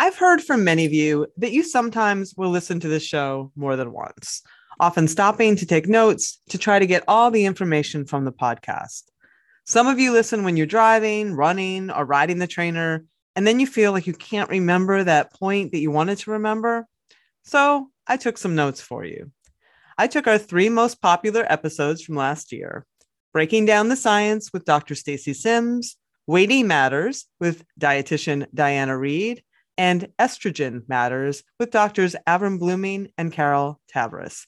I've heard from many of you that you sometimes will listen to this show more than once, often stopping to take notes to try to get all the information from the podcast. Some of you listen when you're driving, running, or riding the trainer, and then you feel like you can't remember that point that you wanted to remember. So I took some notes for you. I took our three most popular episodes from last year Breaking Down the Science with Dr. Stacy Sims, Weighty Matters with dietitian Diana Reed, and Estrogen Matters with doctors Avrum Bluming and Carol Tavris.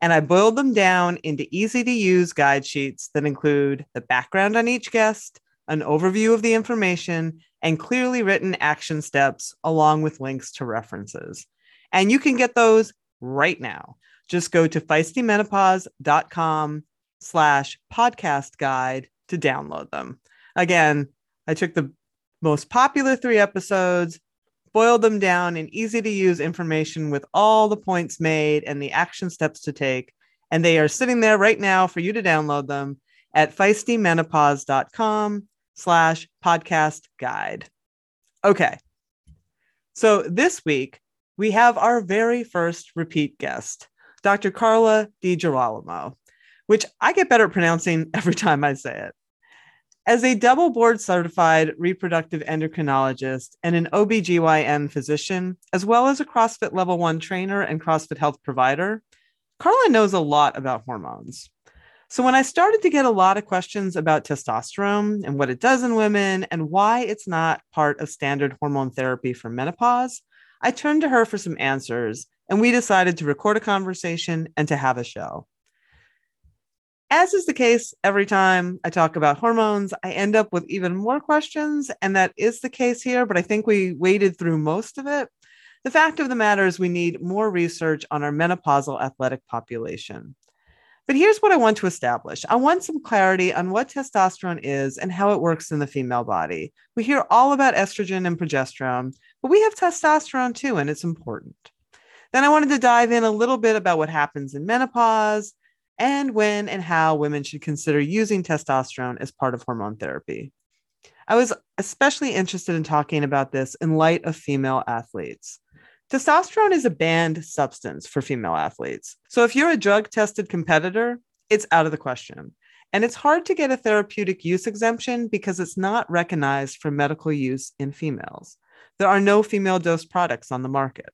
And I boiled them down into easy to use guide sheets that include the background on each guest, an overview of the information, and clearly written action steps along with links to references. And you can get those right now. Just go to feistymenopause.com slash podcast guide to download them. Again, I took the most popular three episodes, boiled them down in easy to use information with all the points made and the action steps to take. And they are sitting there right now for you to download them at feistymenopause.com slash podcast guide. Okay. So this week, we have our very first repeat guest, Dr. Carla DiGirolamo, which I get better at pronouncing every time I say it. As a double board certified reproductive endocrinologist and an OBGYN physician, as well as a CrossFit level one trainer and CrossFit health provider, Carla knows a lot about hormones. So, when I started to get a lot of questions about testosterone and what it does in women and why it's not part of standard hormone therapy for menopause, I turned to her for some answers and we decided to record a conversation and to have a show. As is the case every time I talk about hormones, I end up with even more questions. And that is the case here, but I think we waded through most of it. The fact of the matter is, we need more research on our menopausal athletic population. But here's what I want to establish I want some clarity on what testosterone is and how it works in the female body. We hear all about estrogen and progesterone, but we have testosterone too, and it's important. Then I wanted to dive in a little bit about what happens in menopause, and when and how women should consider using testosterone as part of hormone therapy. I was especially interested in talking about this in light of female athletes. Testosterone is a banned substance for female athletes. So if you're a drug tested competitor, it's out of the question. And it's hard to get a therapeutic use exemption because it's not recognized for medical use in females. There are no female dose products on the market.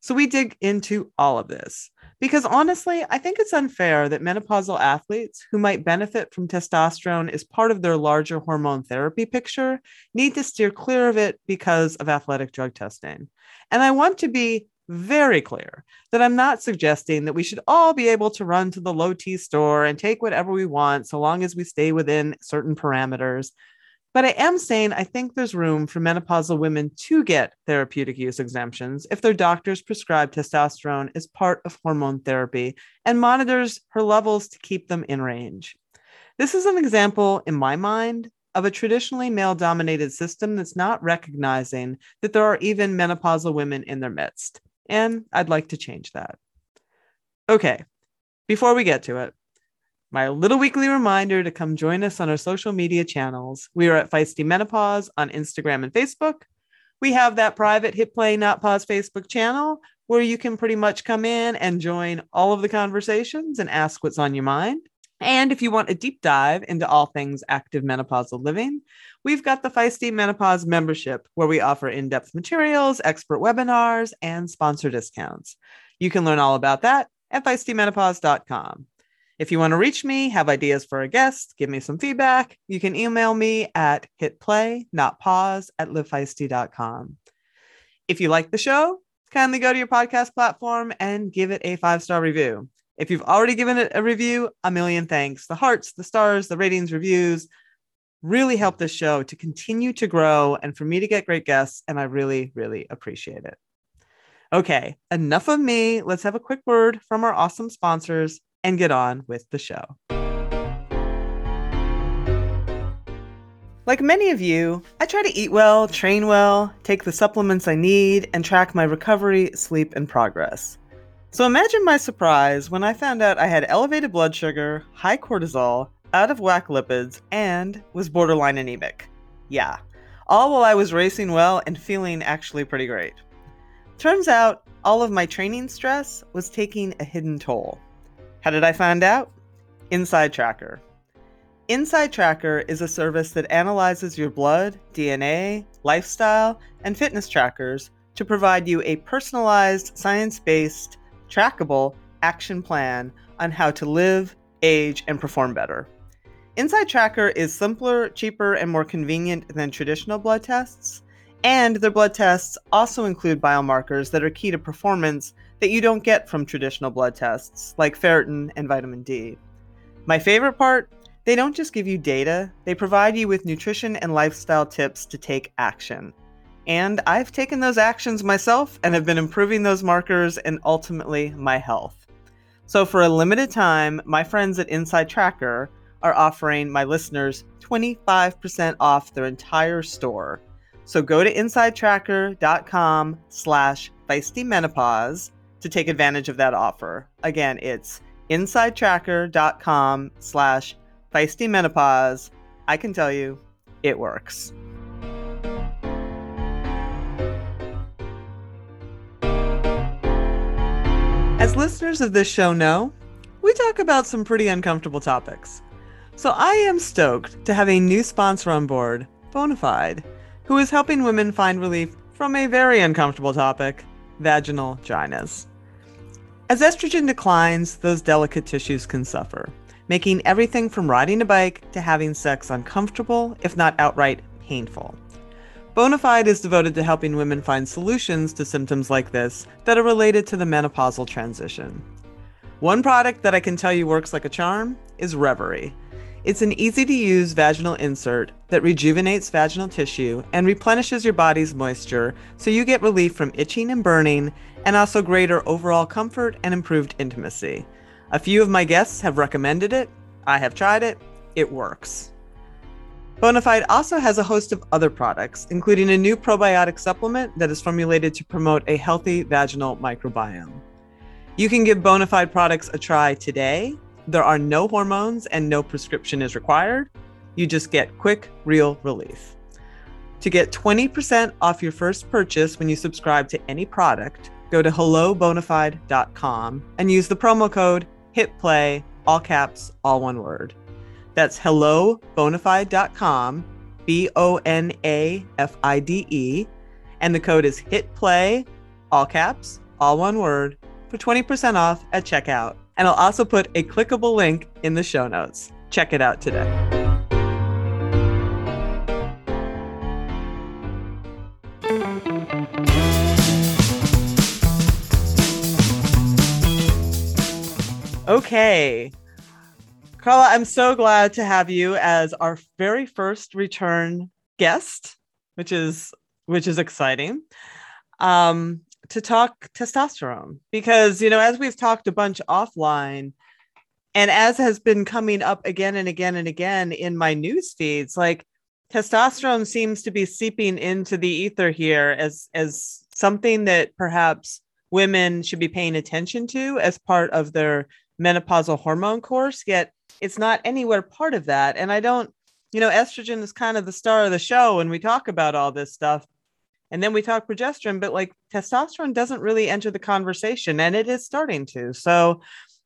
So we dig into all of this. Because honestly, I think it's unfair that menopausal athletes who might benefit from testosterone as part of their larger hormone therapy picture need to steer clear of it because of athletic drug testing. And I want to be very clear that I'm not suggesting that we should all be able to run to the low T store and take whatever we want so long as we stay within certain parameters. But I am saying I think there's room for menopausal women to get therapeutic use exemptions if their doctors prescribe testosterone as part of hormone therapy and monitors her levels to keep them in range. This is an example, in my mind, of a traditionally male dominated system that's not recognizing that there are even menopausal women in their midst. And I'd like to change that. Okay, before we get to it, my little weekly reminder to come join us on our social media channels. We are at Feisty Menopause on Instagram and Facebook. We have that private Hit Play Not Pause Facebook channel where you can pretty much come in and join all of the conversations and ask what's on your mind. And if you want a deep dive into all things active menopausal living, we've got the Feisty Menopause membership where we offer in depth materials, expert webinars, and sponsor discounts. You can learn all about that at feistymenopause.com. If you want to reach me, have ideas for a guest, give me some feedback, you can email me at hitplay, not pause, at livefeisty.com. If you like the show, kindly go to your podcast platform and give it a five star review. If you've already given it a review, a million thanks. The hearts, the stars, the ratings, reviews really help this show to continue to grow and for me to get great guests. And I really, really appreciate it. Okay, enough of me. Let's have a quick word from our awesome sponsors and get on with the show. Like many of you, I try to eat well, train well, take the supplements I need, and track my recovery, sleep, and progress. So imagine my surprise when I found out I had elevated blood sugar, high cortisol, out of whack lipids, and was borderline anemic. Yeah, all while I was racing well and feeling actually pretty great. Turns out, all of my training stress was taking a hidden toll. How did I find out? Inside Tracker. Inside Tracker is a service that analyzes your blood, DNA, lifestyle, and fitness trackers to provide you a personalized, science based, trackable action plan on how to live, age, and perform better. Inside Tracker is simpler, cheaper, and more convenient than traditional blood tests, and their blood tests also include biomarkers that are key to performance that you don't get from traditional blood tests, like ferritin and vitamin D. My favorite part they don't just give you data, they provide you with nutrition and lifestyle tips to take action. And I've taken those actions myself and have been improving those markers and ultimately my health. So, for a limited time, my friends at Inside Tracker are offering my listeners 25% off their entire store. So go to insidetracker.com slash feistymenopause to take advantage of that offer. Again, it's insidetracker.com slash feisty menopause, I can tell you, it works. As listeners of this show know, we talk about some pretty uncomfortable topics. So I am stoked to have a new sponsor on board, Bonafide, who is helping women find relief from a very uncomfortable topic vaginal dryness. As estrogen declines, those delicate tissues can suffer making everything from riding a bike to having sex uncomfortable, if not outright painful. Bonafide is devoted to helping women find solutions to symptoms like this that are related to the menopausal transition. One product that I can tell you works like a charm is Revaree. It's an easy to use vaginal insert that rejuvenates vaginal tissue and replenishes your body's moisture so you get relief from itching and burning and also greater overall comfort and improved intimacy. A few of my guests have recommended it. I have tried it. It works. Bonafide also has a host of other products, including a new probiotic supplement that is formulated to promote a healthy vaginal microbiome. You can give Bonafide products a try today. There are no hormones and no prescription is required. You just get quick, real relief. To get 20% off your first purchase when you subscribe to any product, go to hellobonafide.com and use the promo code hit play, all caps, all one word. That's hellobonafide.com, B O N A F I D E, and the code is hit play, all caps, all one word, for 20% off at checkout. And I'll also put a clickable link in the show notes. Check it out today. Okay. Carla, I'm so glad to have you as our very first return guest, which is which is exciting. Um, to talk testosterone because you know as we've talked a bunch offline and as has been coming up again and again and again in my news feeds like testosterone seems to be seeping into the ether here as as something that perhaps women should be paying attention to as part of their menopausal hormone course, yet it's not anywhere part of that. And I don't, you know, estrogen is kind of the star of the show when we talk about all this stuff. And then we talk progesterone, but like testosterone doesn't really enter the conversation and it is starting to. So,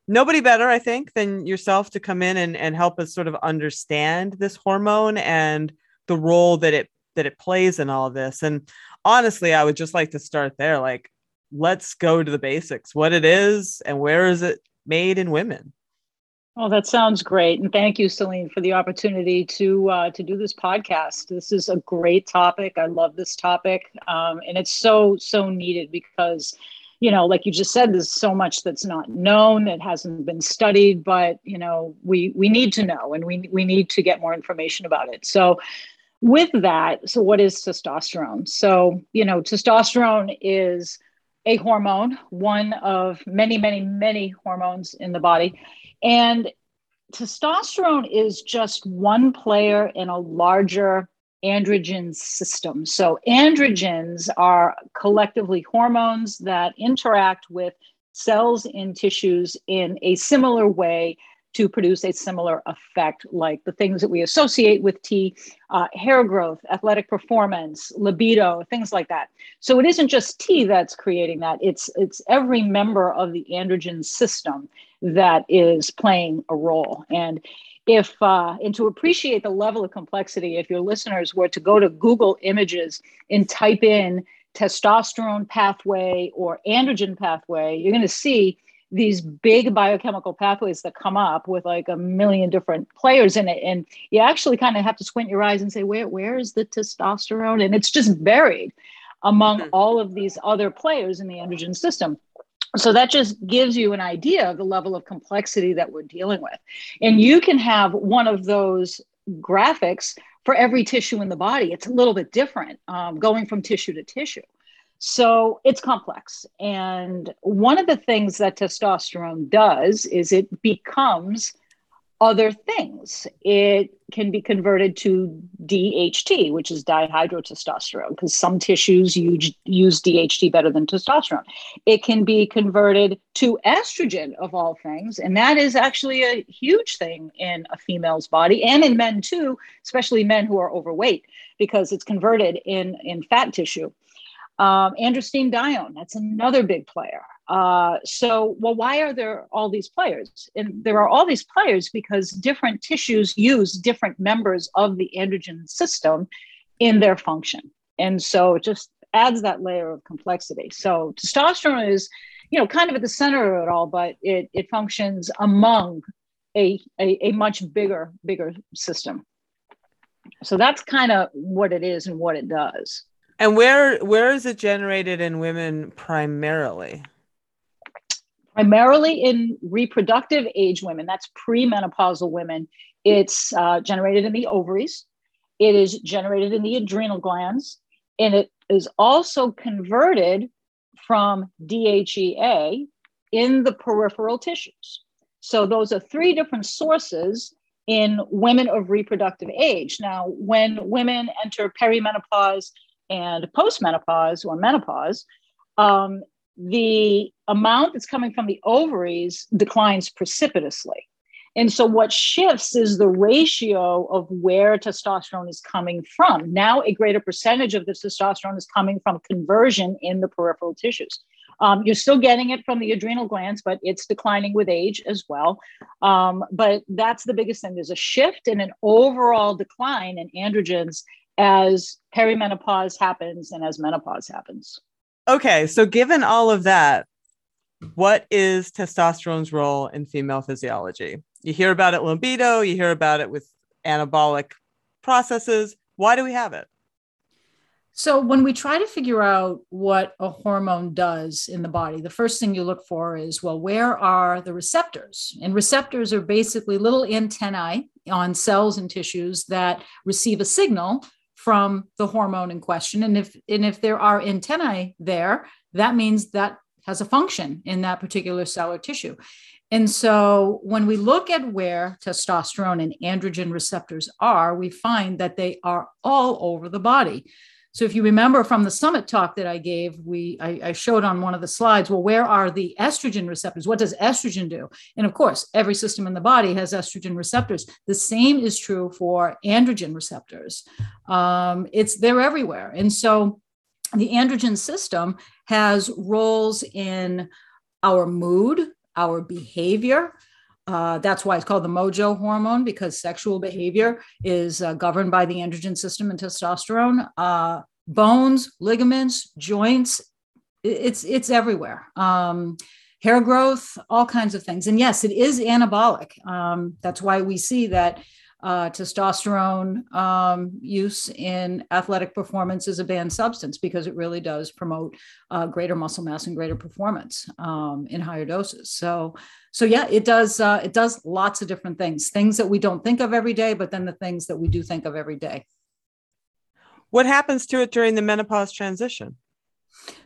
nobody better, I think, than yourself to come in and, and help us sort of understand this hormone and the role that it that it plays in all this. And honestly, I would just like to start there. Like, let's go to the basics what it is and where is it made in women. Well, that sounds great, and thank you, Selene, for the opportunity to uh, to do this podcast. This is a great topic. I love this topic, um, and it's so so needed because, you know, like you just said, there's so much that's not known that hasn't been studied, but you know, we we need to know, and we we need to get more information about it. So, with that, so what is testosterone? So, you know, testosterone is a hormone, one of many, many, many hormones in the body. And testosterone is just one player in a larger androgen system. So, androgens are collectively hormones that interact with cells in tissues in a similar way to produce a similar effect, like the things that we associate with T, uh, hair growth, athletic performance, libido, things like that. So it isn't just T that's creating that, it's, it's every member of the androgen system that is playing a role. And if uh, and to appreciate the level of complexity, if your listeners were to go to Google Images and type in testosterone pathway or androgen pathway, you're going to see these big biochemical pathways that come up with like a million different players in it. And you actually kind of have to squint your eyes and say where where is the testosterone? And it's just buried among mm-hmm. all of these other players in the androgen system. So that just gives you an idea of the level of complexity that we're dealing with. And you can have one of those graphics for every tissue in the body. It's a little bit different um, going from tissue to tissue so it's complex. And one of the things that testosterone does is it becomes other things. It can be converted to DHT, which is dihydrotestosterone, because some tissues use, DHT better than testosterone. It can be converted to estrogen, of all things. And that is actually a huge thing in a female's body and in men too, especially men who are overweight, because it's converted in, in fat tissue. Um, androstenedione, that's another big player. Uh, so, well, why are there all these players? And there are all these players because different tissues use different members of the androgen system in their function. And so it just adds that layer of complexity. So testosterone is, you know, kind of at the center of it all, but it, it functions among a, a, a much bigger, bigger system. So that's kind of what it is and what it does. And where where is it generated in women primarily? Primarily in reproductive age women. That's premenopausal women. It's uh, generated in the ovaries. It is generated in the adrenal glands, and it is also converted from DHEA in the peripheral tissues. So those are three different sources in women of reproductive age. Now, when women enter perimenopause and postmenopause or menopause, um, the amount that's coming from the ovaries declines precipitously. And so, what shifts is the ratio of where testosterone is coming from. Now, a greater percentage of the testosterone is coming from conversion in the peripheral tissues. Um, you're still getting it from the adrenal glands, but it's declining with age as well. Um, but that's the biggest thing. There's a shift and an overall decline in androgens as perimenopause happens and as menopause happens. Okay, so given all of that, what is testosterone's role in female physiology? You hear about it libido, you hear about it with anabolic processes. Why do we have it? So, when we try to figure out what a hormone does in the body, the first thing you look for is well, where are the receptors? And receptors are basically little antennae on cells and tissues that receive a signal from the hormone in question. And if and if there are antennae there, that means that has a function in that particular cell or tissue. And so when we look at where testosterone and androgen receptors are, we find that they are all over the body. So if you remember from the summit talk that I gave, we I, I, showed on one of the slides, well, where are the estrogen receptors? What does estrogen do? And of course, every system in the body has estrogen receptors. The same is true for androgen receptors. Um, it's they're everywhere. And so the androgen system has roles in our mood, our behavior, uh, that's why it's called the mojo hormone because sexual behavior is uh, governed by the androgen system and testosterone. Uh, bones, ligaments, joints, it's it's everywhere. Um, hair growth, all kinds of things. And yes, it is anabolic. Um, that's why we see that uh, testosterone um, use in athletic performance is a banned substance because it really does promote uh, greater muscle mass and greater performance um, in higher doses. So, so yeah, it does. Uh, it does lots of different things, things that we don't think of every day, but then the things that we do think of every day. What happens to it during the menopause transition?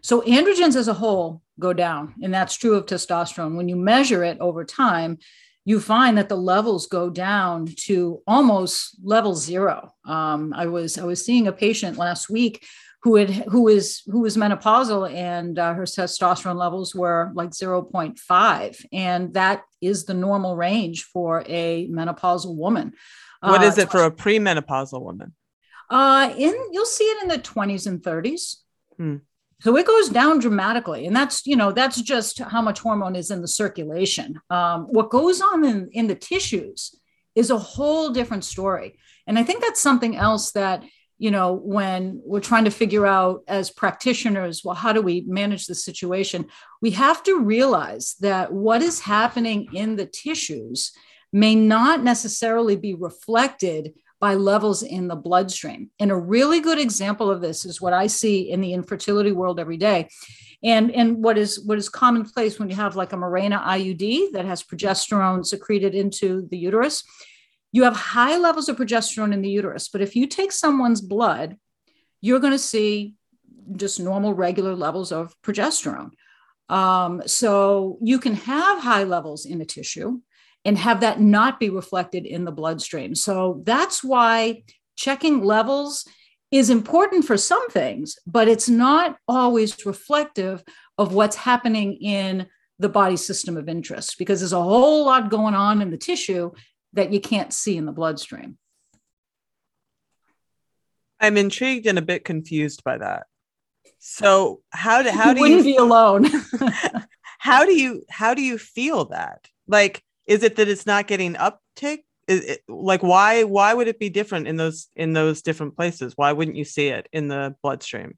So androgens as a whole go down, and that's true of testosterone. When you measure it over time, you find that the levels go down to almost level zero. Um, I was I was seeing a patient last week who had who was who was menopausal and uh, her testosterone levels were like 0.5 and that is the normal range for a menopausal woman. What uh, is it for a premenopausal woman? Uh in you'll see it in the 20s and 30s hmm. so it goes down dramatically. And that's you know that's just how much hormone is in the circulation. Um, what goes on in in the tissues is a whole different story. And i think that's something else that you know, when we're trying to figure out as practitioners, well, how do we manage the situation? We have to realize that what is happening in the tissues may not necessarily be reflected by levels in the bloodstream. And a really good example of this is what I see in the infertility world every day. And, and what is what is commonplace when you have like a Mirena IUD that has progesterone secreted into the uterus you have high levels of progesterone in the uterus, but if you take someone's blood, you're going to see just normal, regular levels of progesterone. Um, so you can have high levels in a tissue and have that not be reflected in the bloodstream. So that's why checking levels is important for some things, but it's not always reflective of what's happening in the body system of interest because there's a whole lot going on in the tissue that you can't see in the bloodstream. I'm intrigued and a bit confused by that. So how do how you do wouldn't you be alone? how do you how do you feel that? Like, is it that it's not getting uptick? Is it, like why why would it be different in those in those different places? Why wouldn't you see it in the bloodstream,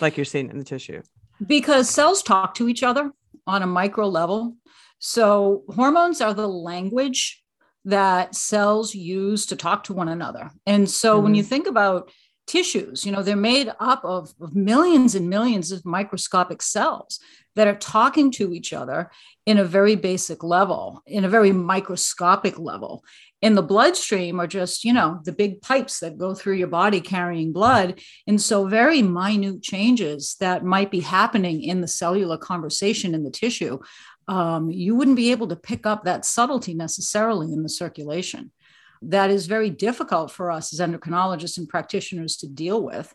like you're seeing in the tissue? Because cells talk to each other on a micro level. So hormones are the language that cells use to talk to one another. And so mm-hmm. when you mm-hmm. think about tissues, you know, they're made up of, of, millions and millions of microscopic cells that are talking to each other in a very basic level, in a very microscopic level. In the bloodstream are just, you know, the big pipes that go through your body carrying blood. And so, very minute changes that might be happening in the cellular conversation in the tissue um, you wouldn't be able to pick up that subtlety necessarily in the circulation. That is very difficult for us as endocrinologists and practitioners to deal with.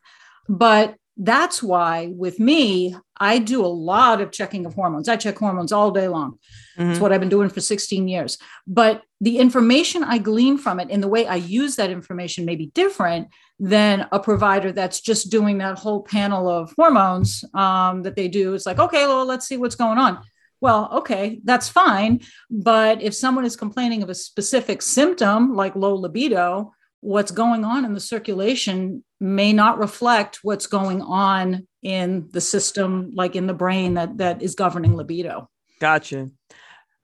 But that's why with me, I do a lot of checking of hormones. I check hormones all day long. Mm-hmm. That's what I've been doing for 16 years. But the information I glean from it and the way I use that information may be different than a provider that's just doing that whole panel of hormones um, that they do. It's like, okay, well, let's see what's going on well, okay, that's fine. But if someone is complaining of a specific symptom like low libido, what's going on in the circulation may not reflect what's going on in the system, like in the brain that, that is governing libido. Gotcha.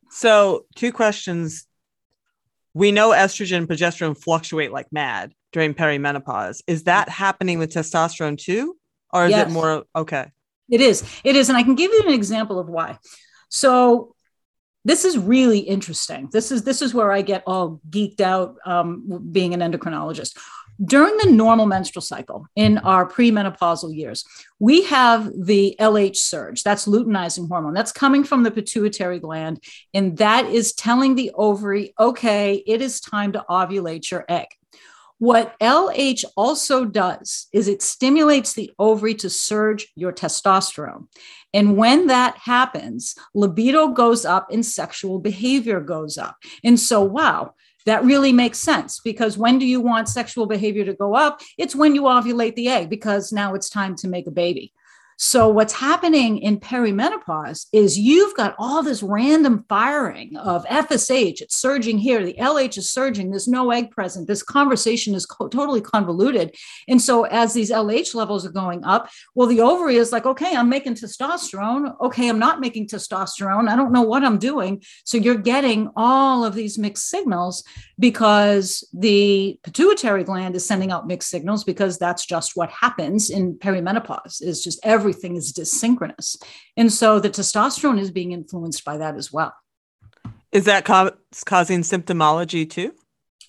So, two questions. We know estrogen and progesterone fluctuate like mad during perimenopause. Is that happening with testosterone too? Or is yes. it more okay? It is. It is. And I can give you an example of why. So this is really interesting. This is this is where I get all geeked out um, being an endocrinologist. During the normal menstrual cycle in our premenopausal years, we have the LH surge. That's luteinizing hormone. That's coming from the pituitary gland, and that is telling the ovary, okay, it is time to ovulate your egg. What LH also does is it stimulates the ovary to surge your testosterone. And when that happens, libido goes up and sexual behavior goes up. And so, wow, that really makes sense because when do you want sexual behavior to go up? It's when you ovulate the egg because now it's time to make a baby. So, what's happening in perimenopause is you've got all this random firing of FSH, it's surging here, the LH is surging, there's no egg present. This conversation is co- totally convoluted. And so, as these LH levels are going up, well, the ovary is like, okay, I'm making testosterone. Okay, I'm not making testosterone. I don't know what I'm doing. So, you're getting all of these mixed signals because the pituitary gland is sending out mixed signals because that's just what happens in perimenopause, is just every everything is dyssynchronous. And so the testosterone is being influenced by that as well. Is that co- causing symptomology too?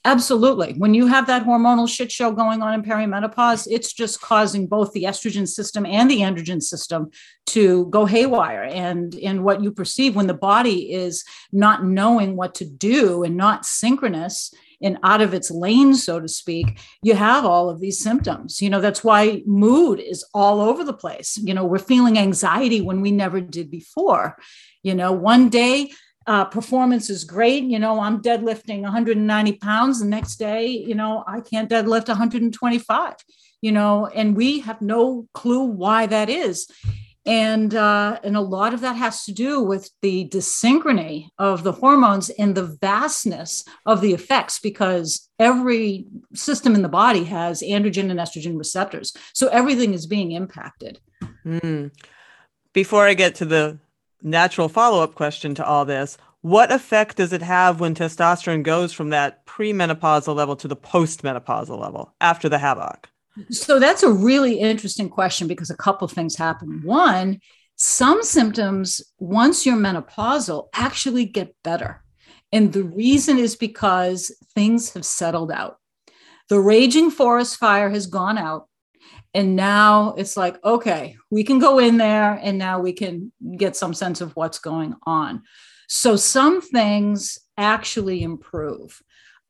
Absolutely. When you have that hormonal shit show going on in perimenopause, it's just causing both the estrogen system and the androgen system to go haywire. And in what you perceive when the body is not knowing what to do and not synchronous and out of its lane, so to speak, you have all of these symptoms. You know, that's why mood is all over the place. You know, we're feeling anxiety when we never did before. You know, one day uh, performance is great. You know, I'm deadlifting 190 pounds. The next day, you know, I can't deadlift 125, you know, and we have no clue why that is. And uh, and a lot of that has to do with the dyssynchrony of the hormones and the vastness of the effects, because every system in the body has androgen and estrogen receptors, so everything is being impacted. Mm. Before I get to the natural follow up question to all this what effect does it have when testosterone goes from that premenopausal level to the postmenopausal level after the havoc? So that's a really interesting question because a couple of things happen. One, some symptoms, once you're menopausal, actually get better. And the reason is because things have settled out. The raging forest fire has gone out. And now it's like, okay, we can go in there and now we can get some sense of what's going on. So some things actually improve.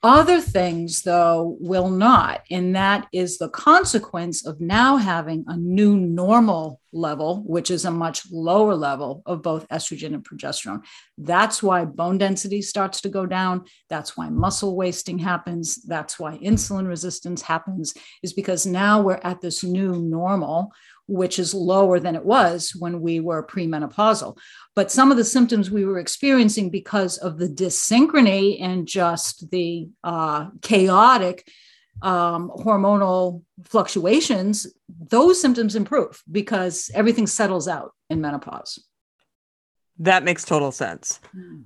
Other things, though, will not. And that is the consequence of now having a new normal level, which is a much lower level of both estrogen and progesterone. That's why bone density starts to go down. That's why muscle wasting happens. That's why insulin resistance happens, is because now we're at this new normal which is lower than it was when we were premenopausal. But some of the symptoms we were experiencing because of the dyssynchrony and just the uh, chaotic um, hormonal fluctuations, those symptoms improve because everything settles out in menopause. That makes total sense. Mm.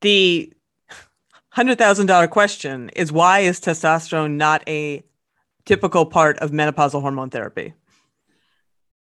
The $100,000 question is why is testosterone not a typical part of menopausal hormone therapy?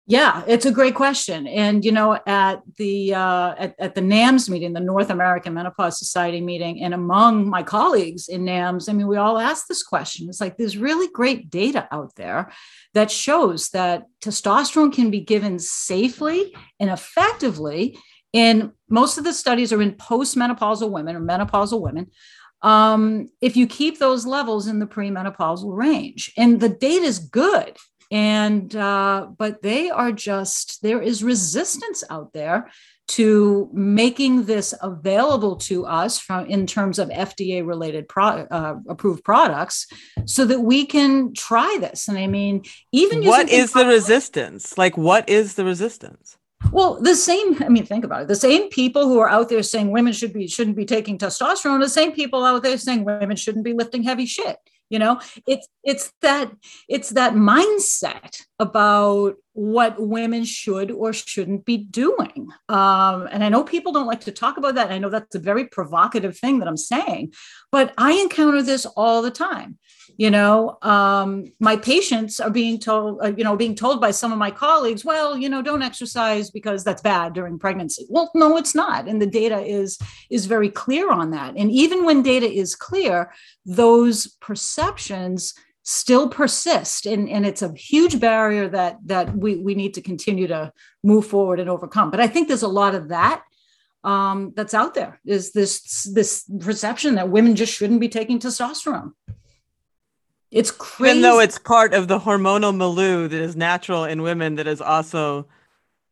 Yeah, it's a great question. And you know, at the uh, at, at the NAMS meeting, the North American Menopause Society meeting, and among my colleagues in NAMS, I mean, we all asked this question. It's like there's really great data out there that shows that testosterone can be given safely and effectively. And most of the studies are in postmenopausal women or menopausal women. Um, if you keep those levels in the premenopausal range, and the data is good and uh, but they are just there is resistance out there to making this available to us from in terms of FDA related pro, uh, approved products so that we can try this. And I mean, even what is the resistance? Like, what is the resistance? Well, the same, I mean, think about it. The same people who are out there saying women should be shouldn't be taking testosterone, the same people out there saying women shouldn't be lifting heavy shit you know? It's it's that it's that mindset about what women should or shouldn't be doing. Um, and i know people don't like to talk about that. I know that's a very provocative thing that i'm saying but i encounter this all the time you know? Um, my patients are being told uh, you know being told by some of my colleagues well you know don't exercise because that's bad during pregnancy. Well no it's not. And the data is is very clear on that. And even when data is clear those perceptions still persist and, and it's a huge barrier that that we, we need to continue to move forward and overcome but i think there's a lot of that um, that's out there is this this perception that women just shouldn't be taking testosterone it's crazy. Even though it's part of the hormonal milieu that is natural in women, that is also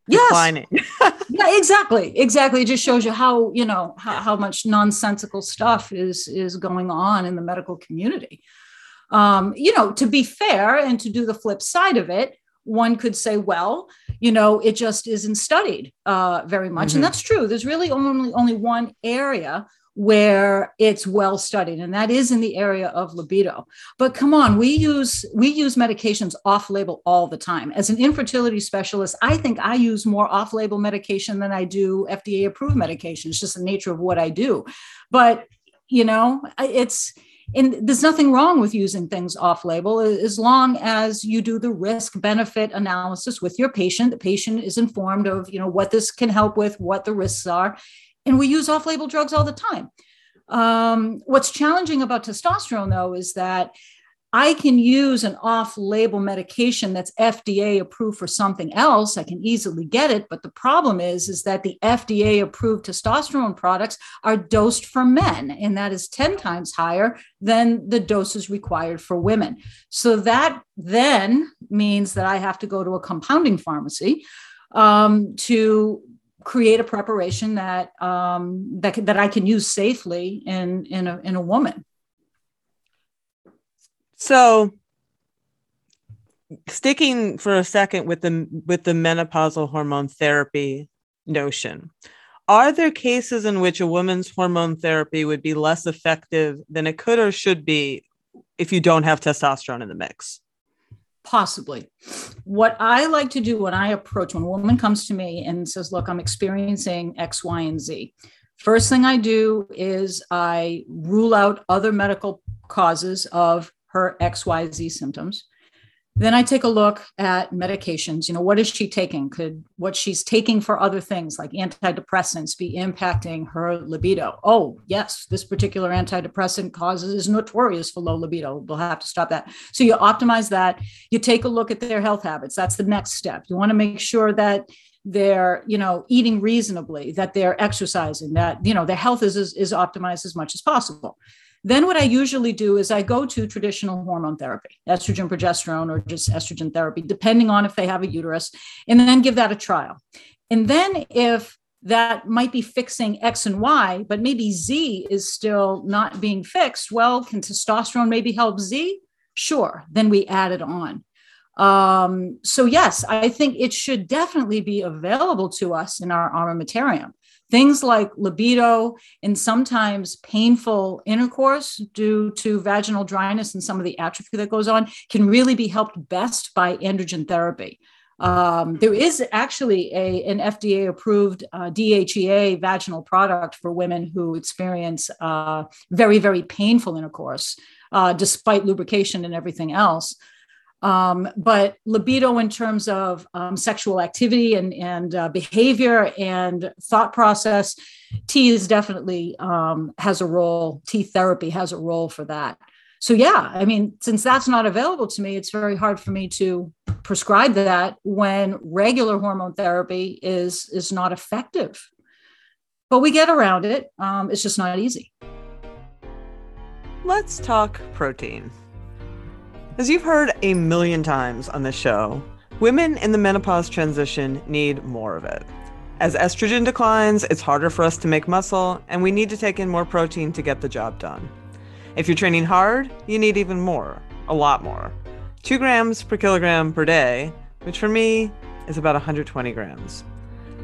yes. declining. yeah, exactly, exactly. It just shows you how you know how, how much nonsensical stuff is is going on in the medical community. Um, you know, to be fair and to do the flip side of it, one could say, well, you know, it just isn't studied uh, very much, mm-hmm. and that's true. There's really only only one area where it's well studied and that is in the area of libido. But come on we use we use medications off label all the time. As an infertility specialist i think i use more off label medication than i do fda approved medication. It's just the nature of what i do. But you know it's and there's nothing wrong with using things off label as long as you do the risk benefit analysis with your patient the patient is informed of you know what this can help with what the risks are and we use off label drugs all the time. Um, what's challenging about testosterone, though, is that I can use an off label medication that's FDA approved for something else. I can easily get it. But the problem is, is that the FDA approved testosterone products are dosed for men, and that is 10 times higher than the doses required for women. So that then means that I have to go to a compounding pharmacy um, to create a preparation that um, that, that I can use safely in, in, a, in a woman. So sticking for a second with the with the menopausal hormone therapy notion are there cases in which a woman's hormone therapy would be less effective than it could or should be if you don't have testosterone in the mix? Possibly. What i like to do when i approach when a woman comes to me and says look i'm experiencing x y and z first thing i do is i rule out other medical causes of her XYZ symptoms. Then I take a look at medications. You know, what is she taking? Could what she's taking for other things like antidepressants be impacting her libido? Oh, yes, this particular antidepressant causes is notorious for low libido. We'll have to stop that. So you optimize that. You take a look at their health habits. That's the next step. You want to make sure that they're you know eating reasonably that they're exercising that you know their health is, is, is optimized as much as possible then what I usually do is I go to traditional hormone therapy, estrogen, progesterone, or just estrogen therapy, depending on if they have a uterus, and then give that a trial. And then if that might be fixing X and Y, but maybe Z is still not being fixed, well, can testosterone maybe help Z? Sure. Then we add it on. Um, so, yes, I think it should definitely be available to us in our armamentarium. Things like libido and sometimes painful intercourse due to vaginal dryness and some of the atrophy that goes on can really be helped best by androgen therapy. Um, there is actually a, an FDA approved uh, DHEA vaginal product for women who experience uh, very, very painful intercourse uh, despite lubrication and everything else. Um, but libido in terms of um, sexual activity and, and uh, behavior and thought process, T is definitely um, has a role. T therapy has a role for that. So yeah, I mean, since that's not available to me, it's very hard for me to prescribe that when regular hormone therapy is is not effective. But we get around it. Um, it's just not easy. Let's talk protein. As you've heard a million times on this show, women in the menopause transition need more of it. As estrogen declines, it's harder for us to make muscle, and we need to take in more protein to get the job done. If you're training hard, you need even more, a lot more. Two grams per kilogram per day, which for me is about 120 grams.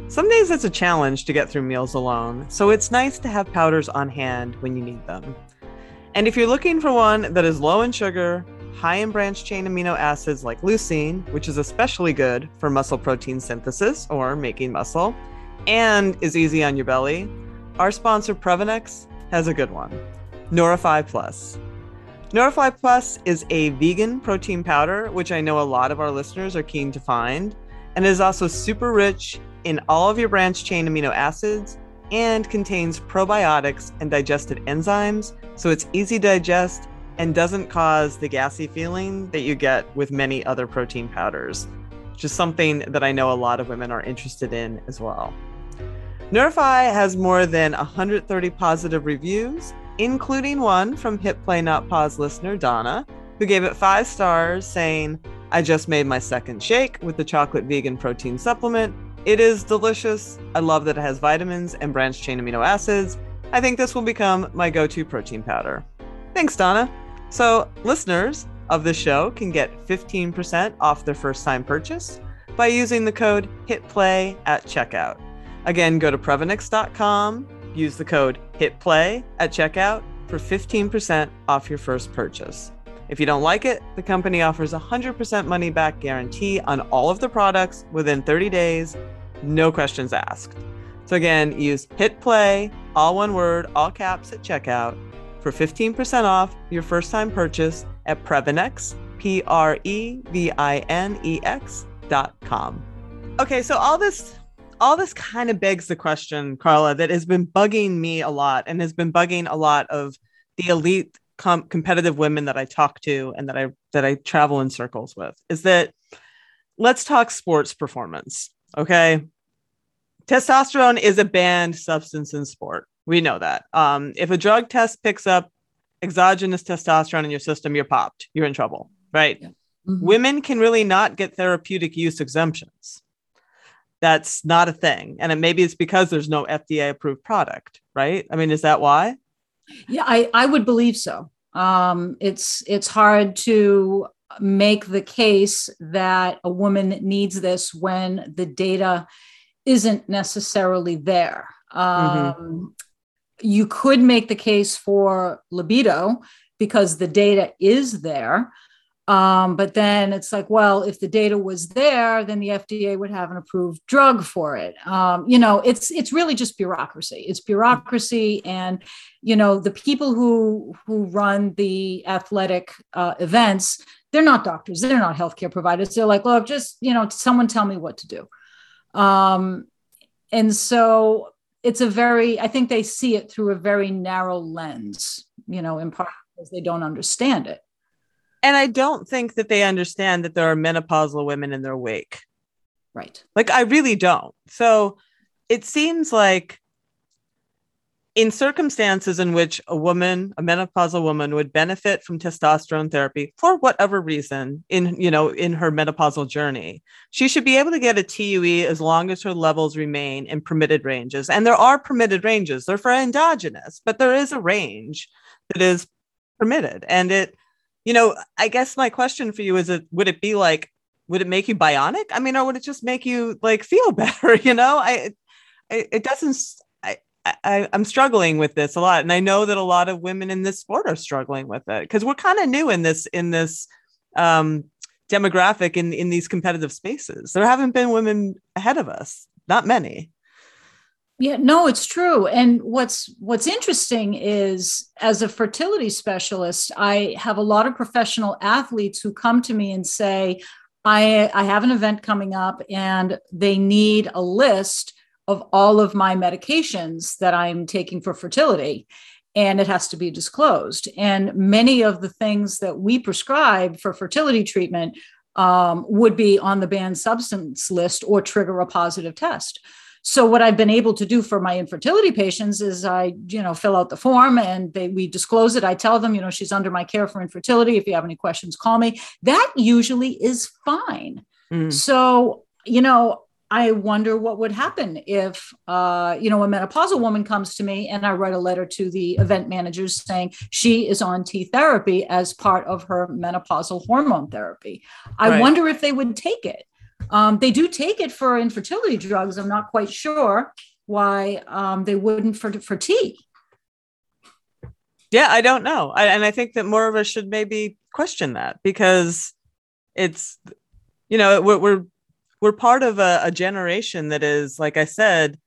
Some days it's a challenge to get through meals alone, so it's nice to have powders on hand when you need them. And if you're looking for one that is low in sugar, high in branched chain amino acids like leucine, which is especially good for muscle protein synthesis or making muscle, and is easy on your belly, our sponsor Previnex has a good one Nourify Plus. Nourify Plus is a vegan protein powder, which I know a lot of our listeners are keen to find, and is also super rich in all of your branched chain amino acids and contains probiotics and digestive enzymes, so it's easy to digest and doesn't cause the gassy feeling that you get with many other protein powders, which is something that I know a lot of women are interested in as well. Nourify has more than 130 positive reviews, including one from Hit Play Not Pause listener Donna, who gave it five stars, saying, I just made my second shake with the chocolate vegan protein supplement. It is delicious. I love that it has vitamins and branched chain amino acids. I think this will become my go to protein powder. Thanks, Donna. So, listeners of the show can get 15% off their first time purchase by using the code HITPLAY at checkout. Again, go to Previnex.com, use the code HITPLAY at checkout for 15% off your first purchase. If you don't like it, the company offers a 100% money back guarantee on all of the products within 30 days, no questions asked. So again, use hit play, all one word, all caps at checkout for 15% off your first time purchase at Previnex, P R E V I N E X dot com. Okay, so all this all this kind of begs the question, Carla, that has been bugging me a lot and has been bugging a lot of the elite com- competitive women that I talk to and that I that I travel in circles with is that let's talk sports performance. Okay. Testosterone is a banned substance in sport. We know that. Um, if a drug test picks up exogenous testosterone in your system, you're popped. You're in trouble, right? Yeah. Mm-hmm. Women can really not get therapeutic use exemptions. That's not a thing. And it, maybe it's because there's no FDA approved product, right? I mean, is that why? Yeah, I, I would believe so. Um, it's it's hard to make the case that a woman needs this when the data isn't necessarily there. Mm-hmm. Um, mm-hmm. You could make the case for libido because the data is there. Um, but then it's like, well, if the data was there, then the FDA would have an approved drug for it. Um, you know, it's it's really just bureaucracy. It's bureaucracy, and you know, the people who who run the athletic uh, events, they're not doctors, they're not healthcare providers. They're like, look, just you know, someone tell me what to do. Um, and so it's a very, I think they see it through a very narrow lens. You know, in part because they don't understand it and I don't think that they understand that there are menopausal women in their wake. Right. Like I really don't. So it seems like in circumstances in which a woman, a menopausal woman would benefit from testosterone therapy for whatever reason in, you know, in her menopausal journey, she should be able to get a TUE as long as her levels remain in permitted ranges. And there are permitted ranges. They're for endogenous, but there is a range that is permitted. And it you know, I guess my question for you is it would it be like would it make you bionic? I mean, or would it just make you like feel better? You know, I, I it doesn't. I, I'm struggling with this a lot, and I know that a lot of women in this sport are struggling with it because we're kind of new in this in this um, demographic in in these competitive spaces. There haven't been women ahead of us, not many. Yeah, no, it's true. And what's what's interesting is as a fertility specialist, I have a lot of professional athletes who come to me and say, I, I have an event coming up and they need a list of all of my medications that I'm taking for fertility. And it has to be disclosed. And many of the things that we prescribe for fertility treatment um, would be on the banned substance list or trigger a positive test. So what I've been able to do for my infertility patients is I, you know, fill out the form and they we disclose it. I tell them, you know, she's under my care for infertility. If you have any questions, call me. That usually is fine. Mm. So, you know, I wonder what would happen if, uh, you know, a menopausal woman comes to me and I write a letter to the event managers saying she is on T therapy as part of her menopausal hormone therapy. I right. wonder if they would take it. Um, they do take it for infertility drugs. I'm not quite sure why um, they wouldn't for, for T. Yeah, I don't know. I, and I think that more of us should maybe question that because it's, you know, we're, we're, we're part of a, a generation that is, like I said,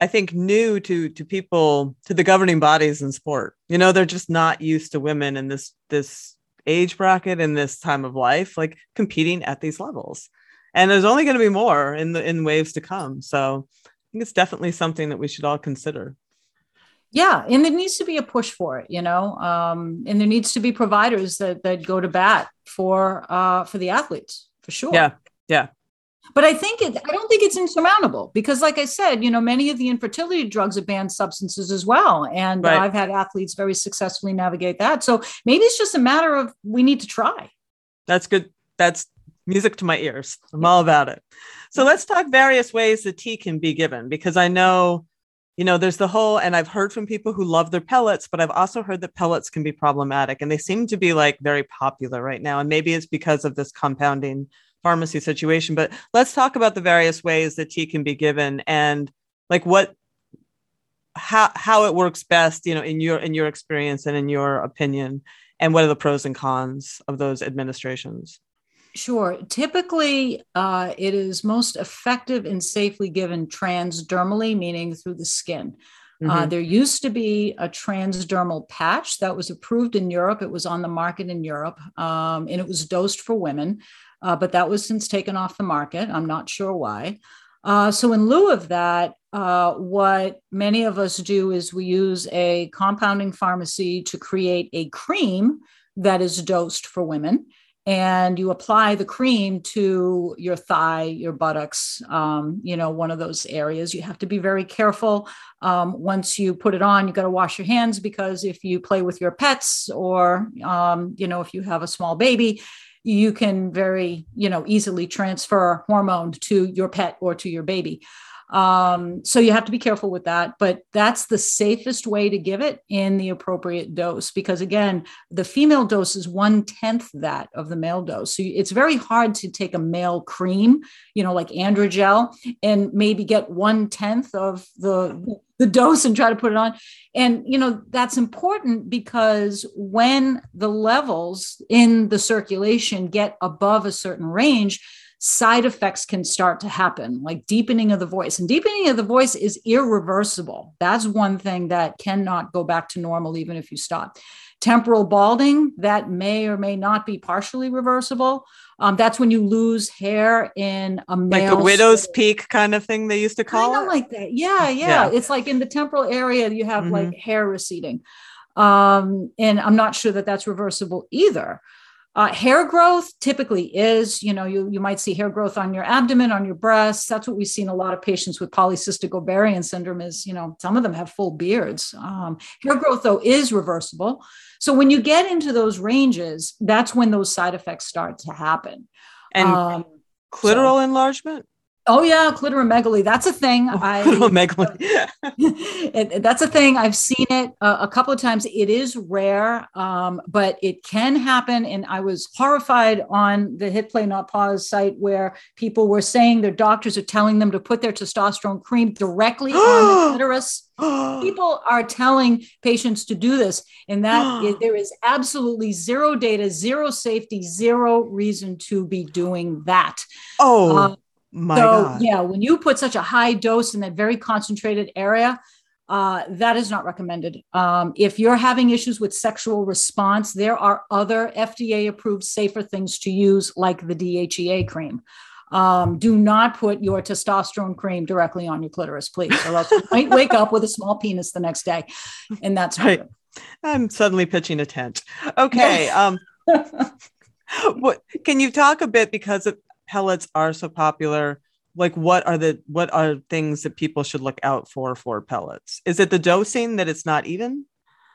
I think new to to people to the governing bodies in sport. You know, they're just not used to women in this this age bracket in this time of life, like competing at these levels. And there's only going to be more in the in waves to come. So i think it's definitely something that we should all consider. Yeah and there needs to be a push for it you know? Um, and there needs to be providers that that go to bat for uh, for the athletes for sure. Yeah yeah but i think it i don't think it's insurmountable because like i said you know many of the infertility drugs are banned substances as well and right. i've had athletes very successfully navigate that so maybe it's just a matter of we need to try that's good that's music to my ears. I'm all about it. So let's talk various ways that T can be given because I know, you know, there's the whole, and I've heard from people who love their pellets, but I've also heard that pellets can be problematic and they seem to be like very popular right now. And maybe it's because of this compounding pharmacy situation. But let's talk about the various ways that T can be given and like what how how it works best you know in your in your experience and in your opinion and what are the pros and cons of those administrations Sure. Typically, uh, it is most effective and safely given transdermally, meaning through the skin. Uh, mm-hmm. Uh, there used to be a transdermal patch that was approved in Europe. It was on the market in Europe, um, and it was dosed for women, uh, but that was since taken off the market. I'm not sure why. Uh, so, in lieu of that, uh, what many of us do is we use a compounding pharmacy to create a cream that is dosed for women and you apply the cream to your thigh, your buttocks, um, you know, one of those areas. You have to be very careful. Um, once you put it on, you got to wash your hands because if you play with your pets or, um, you know, if you have a small baby, you can very, you know, easily transfer hormone to your pet or to your baby. Um, so you have to be careful with that, but that's the safest way to give it in the appropriate dose because again, the female dose is one tenth that of the male dose. So it's very hard to take a male cream, you know, like androgel, and maybe get one tenth of the the dose and try to put it on. And you know that's important because when the levels in the circulation get above a certain range side effects can start to happen, like deepening of the voice. And deepening of the voice is irreversible. That's one thing that cannot go back to normal, even if you stop. Temporal balding, that may or may not be partially reversible. Um, that's when you lose hair in a male. Like a widow's peak kind of thing they used to call kind it? like that. Yeah, yeah, yeah. It's like in the temporal area, you have mm-hmm. like hair receding. Um, and I'm not sure that that's reversible either. Uh, hair growth typically is, you know, you, you might see hair growth on your abdomen, on your breasts. That's what we've seen a lot of patients with polycystic ovarian syndrome is, you know, some of them have full beards. Um, hair growth, though, is reversible. So when you get into those ranges, that's when those side effects start to happen. And um, clitoral so. enlargement? Oh yeah, clitoromegaly. That's a thing. Oh, I clitoromegaly. that's a thing. I've seen it uh, a couple of times. It is rare, um, but it can happen. And I was horrified on the Hit Play Not Pause site where people were saying their doctors are telling them to put their testosterone cream directly on the clitoris. people are telling patients to do this, and that is, there is absolutely zero data, zero safety, zero reason to be doing that. Oh. Uh, my so, God. yeah, when you put such a high dose in that very concentrated area, uh, that is not recommended. Um, if you're having issues with sexual response, there are other FDA approved safer things to use, like the DHEA cream. Um, do not put your testosterone cream directly on your clitoris, please, or else you might wake up with a small penis the next day. And that's right. I'm suddenly pitching a tent. Okay. um, what can you talk a bit because pellets are so popular like what are the what are things that people should look out for for pellets? Is it the dosing that it's not even?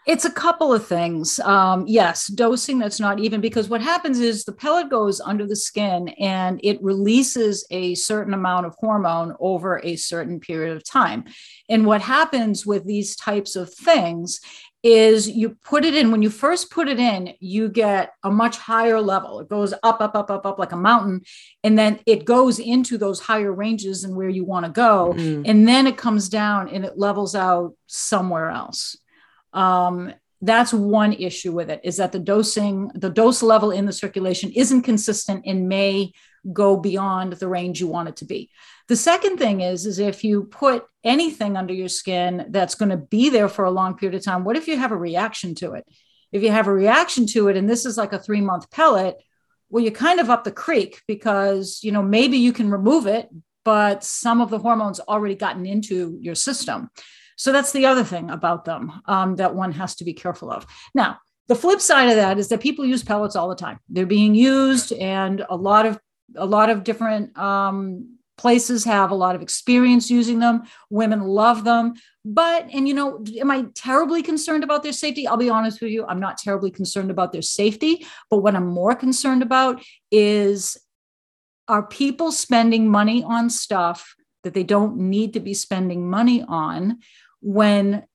It's a couple of things. Um, yes dosing that's not even because what happens is the pellet goes under the skin and it releases a certain amount of hormone over a certain period of time. And what happens with these types of things is you put it in when you first put it in you get a much higher level it goes up up up up up like a mountain and then it goes into those higher ranges and where you want to go mm. and then it comes down and it levels out somewhere else um, that's one issue with it is that the dosing the dose level in the circulation isn't consistent and may go beyond the range you want it to be the second thing is, is if you put anything under your skin that's going to be there for a long period of time, what if you have a reaction to it? If you have a reaction to it, and this is like a three month pellet, well, you're kind of up the creek because, you know, maybe you can remove it, but some of the hormones already gotten into your system. So that's the other thing about them um, that one has to be careful of. Now, the flip side of that is that people use pellets all the time. They're being used, and a lot of a lot of different um, places have a lot of experience using them. Women love them. But and you know am i terribly concerned about their safety? I'll be honest with you i'm not terribly concerned about their safety. But what i'm more concerned about is are people spending money on stuff that they don't need to be spending money on when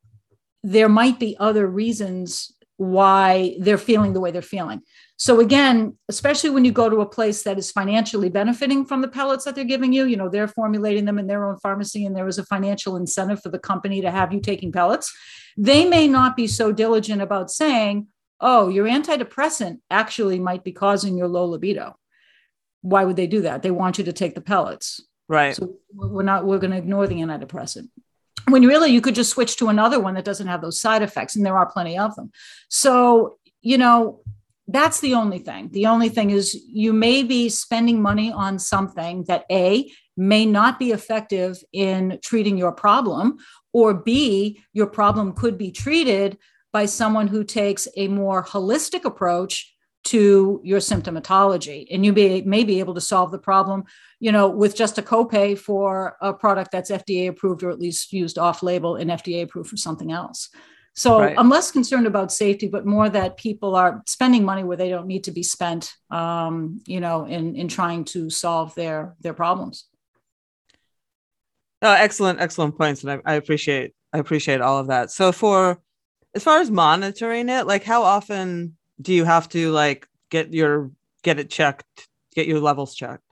there might be other reasons why they're feeling the way they're feeling so again, especially when you go to a place that is financially benefiting from the pellets that they're giving you, you know, they're formulating them in their own pharmacy and there is a financial incentive for the company to have you taking pellets. They may not be so diligent about saying, "Oh, your antidepressant actually might be causing your low libido." Why would they do that? They want you to take the pellets. Right. So we're not we're going to ignore the antidepressant when really you could just switch to another one that doesn't have those side effects and there are plenty of them so you know that's the only thing. The only thing is you may be spending money on something that A may not be effective in treating your problem, or B, your problem could be treated by someone who takes a more holistic approach to your symptomatology and you be, may be able to solve the problem you know with just a copay for a product that's fda approved or at least used off label and fda approved for something else so right. i'm less concerned about safety but more that people are spending money where they don't need to be spent um, you know in in trying to solve their their problems oh, excellent excellent points and I, I appreciate i appreciate all of that so for as far as monitoring it like how often do you have to like get your get it checked, get your levels checked?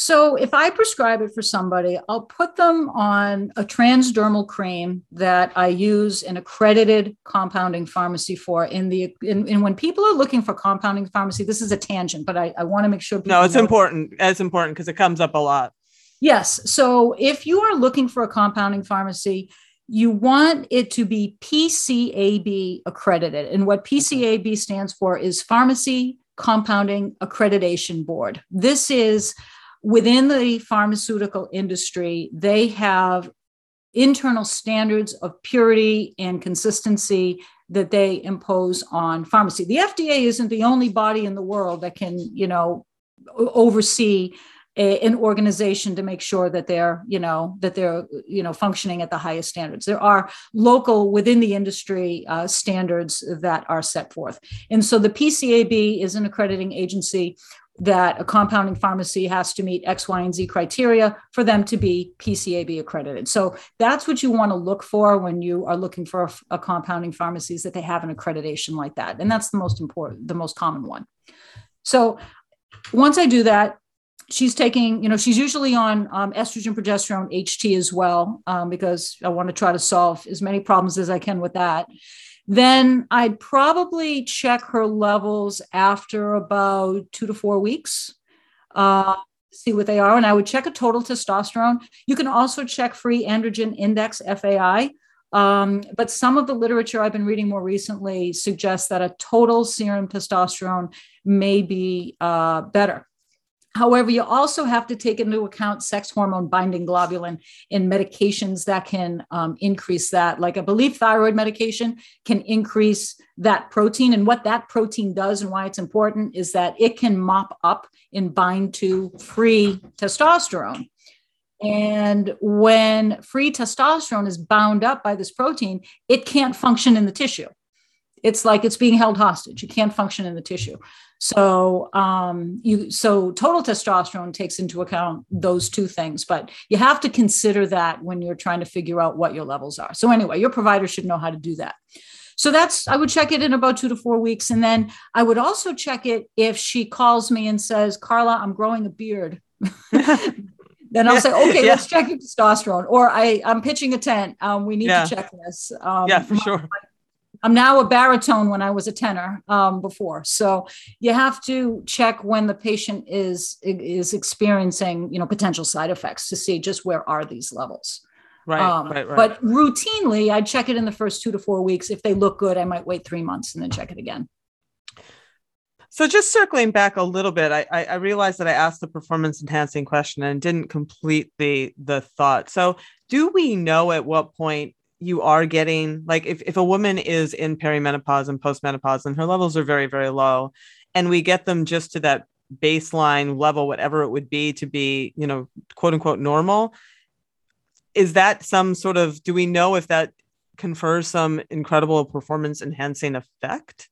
So if I prescribe it for somebody, I'll put them on a transdermal cream that I use an accredited compounding pharmacy for. In the in, in when people are looking for compounding pharmacy, this is a tangent, but I, I want to make sure. No, it's important. It's important because it comes up a lot. Yes. So if you are looking for a compounding pharmacy, you want it to be PCAB accredited. And what PCAB stands for is Pharmacy Compounding Accreditation Board. This is within the pharmaceutical industry, they have internal standards of purity and consistency that they impose on pharmacy. The FDA isn't the only body in the world that can, you know, oversee a, an organization to make sure that they're you know that they're you know functioning at the highest standards. There are local within the industry uh, standards that are set forth. And so the pcab is an accrediting agency that a compounding pharmacy has to meet X, Y, and Z criteria for them to be PCAB accredited. So that's what you want to look for when you are looking for a, a compounding pharmacy is that they have an accreditation like that. And that's the most important, the most common one. So once I do that, she's taking, you know, she's usually on um, estrogen, progesterone, HT as well, um, because I want to try to solve as many problems as I can with that. Then I'd probably check her levels after about two to four weeks, uh, see what they are. And I would check a total testosterone. You can also check free androgen index, FAI. Um, but some of the literature I've been reading more recently suggests that a total serum testosterone may be uh, better. However, you also have to take into account sex hormone binding globulin in medications that can um, increase that. Like I believe thyroid medication can increase that protein. And what that protein does and why it's important is that it can mop up and bind to free testosterone. And when free testosterone is bound up by this protein, it can't function in the tissue it's like it's being held hostage you can't function in the tissue so um, you so total testosterone takes into account those two things but you have to consider that when you're trying to figure out what your levels are so anyway your provider should know how to do that so that's i would check it in about two to four weeks and then i would also check it if she calls me and says carla i'm growing a beard then I'll say, okay, yeah. let's check your testosterone. Or I, I'm pitching a tent. Um, we need yeah. to check this. Um, yeah, for sure. My, I'm now a baritone when I was a tenor um, before. So you have to check when the patient is is experiencing, you know, potential side effects to see just where are these levels. Right, um, right, right. But routinely, I'd check it in the first two to four weeks. If they look good, I might wait three months and then check it again. So just circling back a little bit, I, I, I realized that I asked the performance enhancing question and didn't complete the the thought. So do we know at what point you are getting like if, if a woman is in perimenopause and postmenopause and her levels are very very low and we get them just to that baseline level whatever it would be to be you know quote unquote normal is that some sort of do we know if that confers some incredible performance enhancing effect?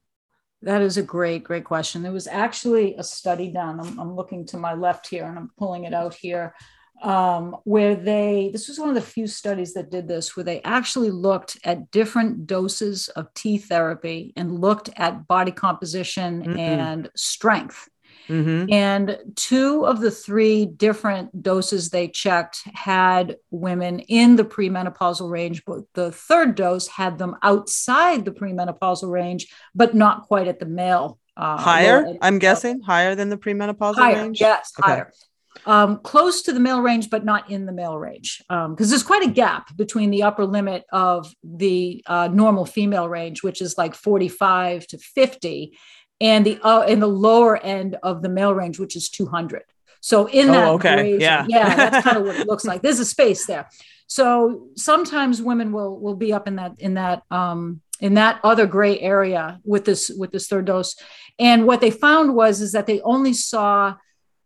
That is a great great question. There was actually a study done I'm, I'm looking to my left here and i'm pulling it out here um, where they, this was one of the few studies that did this, where they actually looked at different doses of T therapy and looked at body composition mm-hmm. and strength. Mm-hmm. And two of the three different doses they checked had women in the premenopausal range, but the third dose had them outside the premenopausal range, but not quite at the male. Uh, higher, I'm guessing, higher than the premenopausal higher, range? Yes, okay. higher um, close to the male range, but not in the male range, because um, there's quite a gap between the upper limit of the uh, normal female range, which is like 45 to 50, and the uh, in the lower end of the male range, which is 200. So in that, oh, okay, yeah, yeah, that's kind of what it looks like. There's a space there. So sometimes women will will be up in that in that um, in that other gray area with this with this third dose, and what they found was is that they only saw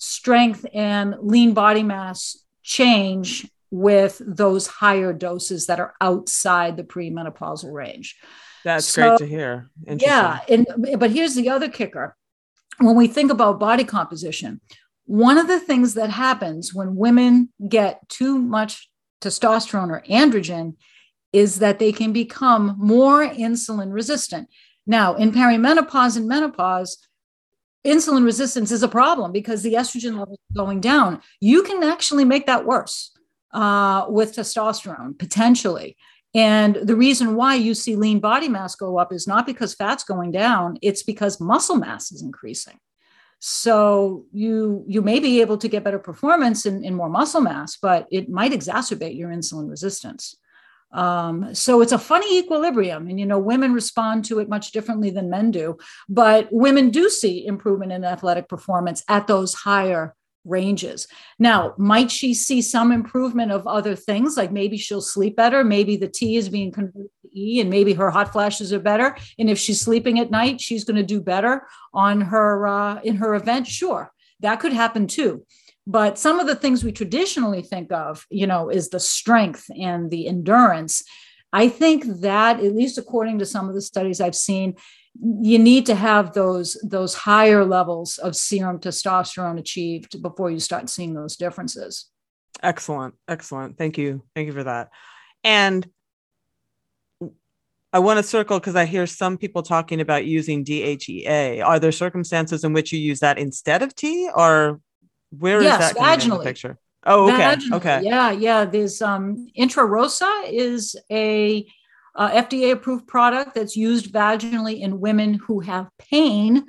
strength and lean body mass change with those higher doses that are outside the premenopausal range. That's So, great to hear. Yeah, and but here's the other kicker. When we think about body composition, one of the things that happens when women get too much testosterone or androgen is that they can become more insulin resistant. Now, in perimenopause and menopause, insulin resistance is a problem because the estrogen levels are going down. You can actually make that worse uh, with testosterone potentially. And the reason why you see lean body mass go up is not because fat's going down, it's because muscle mass is increasing. So you you may be able to get better performance in, in more muscle mass, but it might exacerbate your insulin resistance. Um, so it's a funny equilibrium, and you know women respond to it much differently than men do. But women do see improvement in athletic performance at those higher ranges. Now, might she see some improvement of other things, like maybe she'll sleep better, maybe the T is being converted to E, and maybe her hot flashes are better. And if she's sleeping at night, she's going to do better on her uh, in her event. Sure, that could happen too. But some of the things we traditionally think of, you know, is the strength and the endurance. I think that, at least according to some of the studies I've seen, you need to have those those higher levels of serum testosterone achieved before you start seeing those differences. Excellent. Excellent. Thank you. Thank you for that. And I want to circle because I hear some people talking about using DHEA. Are there circumstances in which you use that instead of T or where is Yes, that coming in the vaginally. picture? Oh, okay. Vaginally, Okay. Yeah, yeah. There's um Intrarosa is a uh, FDA approved product that's used vaginally in women who have pain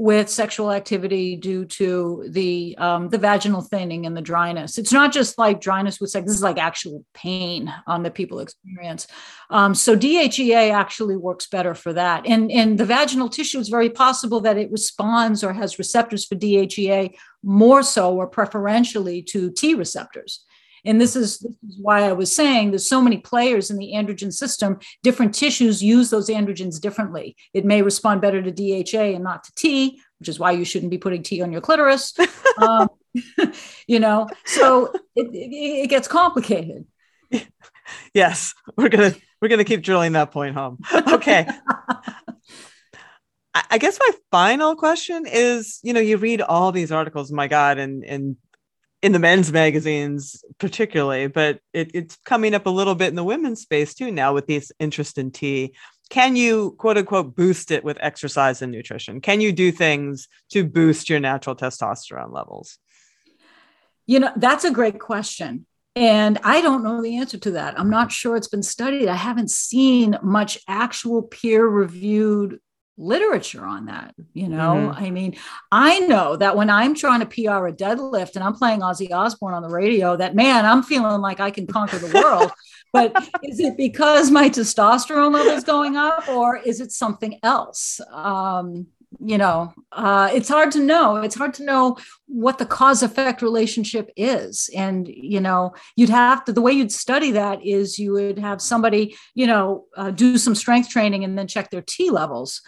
with sexual activity due to the um, the vaginal thinning and the dryness. It's not just like dryness with sex. This is like actual pain um, that people experience. Um, so DHEA actually works better for that. And and the vaginal tissue is very possible that it responds or has receptors for DHEA more so or preferentially to T receptors. And this is, this is why I was saying there's so many players in the androgen system. Different tissues use those androgens differently. It may respond better to DHA and not to T, which is why you shouldn't be putting T on your clitoris. um, you know, so it, it, it gets complicated. Yes. We're gonna we're gonna keep drilling that point home. Okay. I I guess my final question is, you know, you read all these articles, my God, and and in the men's magazines particularly, but it, it's coming up a little bit in the women's space too now with this interest in T. Can you quote unquote boost it with exercise and nutrition? Can you do things to boost your natural testosterone levels? You know, that's a great question. And I don't know the answer to that. I'm not sure it's been studied. I haven't seen much actual peer reviewed literature on that. You know, I mean, I know that when I'm trying to PR a deadlift and I'm playing Ozzy Osbourne on the radio, that man, I'm feeling like I can conquer the world. but is it because my testosterone level is going up or is it something else? Um, you know, uh, it's hard to know. It's hard to know what the cause effect relationship is. And, you know, you'd have to, the way you'd study that is you would have somebody, you know, uh, do some strength training and then check their T levels.